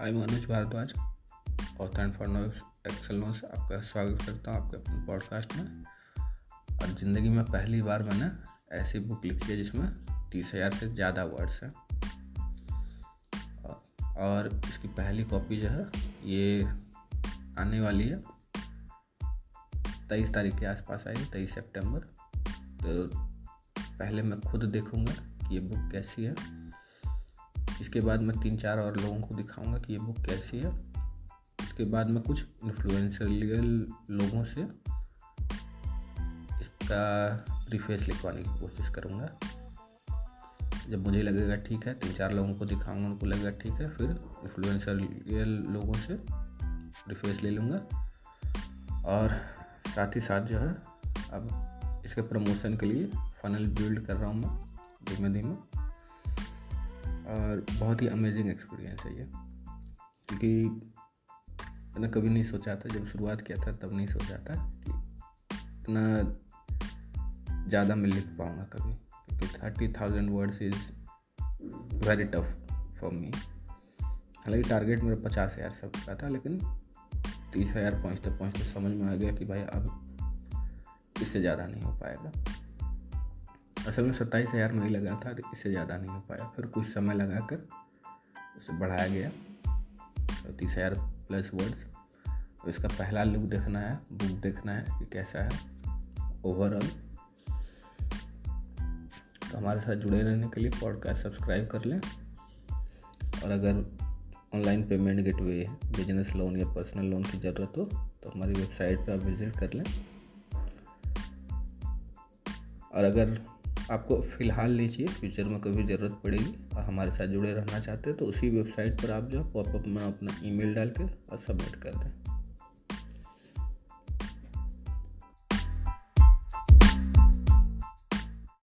I Manoj Bhardwaj author and former Excel से आपका स्वागत करता हूँ आपके अपने पॉडकास्ट में। और ज़िंदगी में पहली बार मैंने ऐसी बुक लिखी है जिसमें तीस हज़ार से ज़्यादा वर्ड्स हैं। और इसकी पहली कॉपी जो है, ये आने वाली है। तेईस तारीख के आसपास आएगी तेईस सितंबर। तो पहले मैं खुद देखूँगा कि ये बुक कैसी है। इसके बाद मैं तीन चार और लोगों को दिखाऊँगा कि ये बुक कैसी है। इसके बाद मैं कुछ इन्फ्लुएंशियल लोगों से इसका प्रीफेस लिखवाने की कोशिश करूँगा। जब मुझे लगेगा ठीक है, तीन चार लोगों को दिखाऊँगा, उनको लगेगा ठीक है, फिर इन्फ्लुएंशियल लोगों से प्रीफेस ले लूँगा। और साथ ही साथ जो है, अब इसके प्रमोशन के लिए फनल बिल्ड कर रहा हूँ मैं धीमे धीमे और बहुत ही अमेजिंग एक्सपीरियंस है ये। क्योंकि मैंने कभी नहीं सोचा था, जब शुरुआत किया था, तब नहीं सोचा था कि इतना ज़्यादा मैं लिख पाऊँगा कभी। क्योंकि thirty thousand words is very tough for me हालाँकि टारगेट मेरा पचास हज़ार सब का था, लेकिन तीस हज़ार पहुँचते पहुँचते समझ में आ गया कि भाई अब इससे ज़्यादा नहीं हो पाएगा। असल में सत्ताईस हज़ार में ही लगा था इससे ज़्यादा नहीं हो पाया। फिर कुछ समय लगा कर उसे बढ़ाया गया। तीस हज़ार प्लस वर्ड्स तो इसका पहला लुक देखना है बुक देखना है कि कैसा है। ओवरऑल तो हमारे साथ जुड़े रहने के लिए पॉडकास्ट सब्सक्राइब कर लें। और अगर online payment gateway business loan या पर्सनल लोन की ज़रूरत हो तो हमारी वेबसाइट पर आप विज़िट कर लें। और अगर आपको फ़िलहाल चाहिए फ्यूचर में कभी ज़रूरत पड़ेगी और हमारे साथ जुड़े रहना चाहते हैं तो उसी वेबसाइट पर आप जो पॉपअप में अपना ईमेल डाल के और सबमिट कर दें।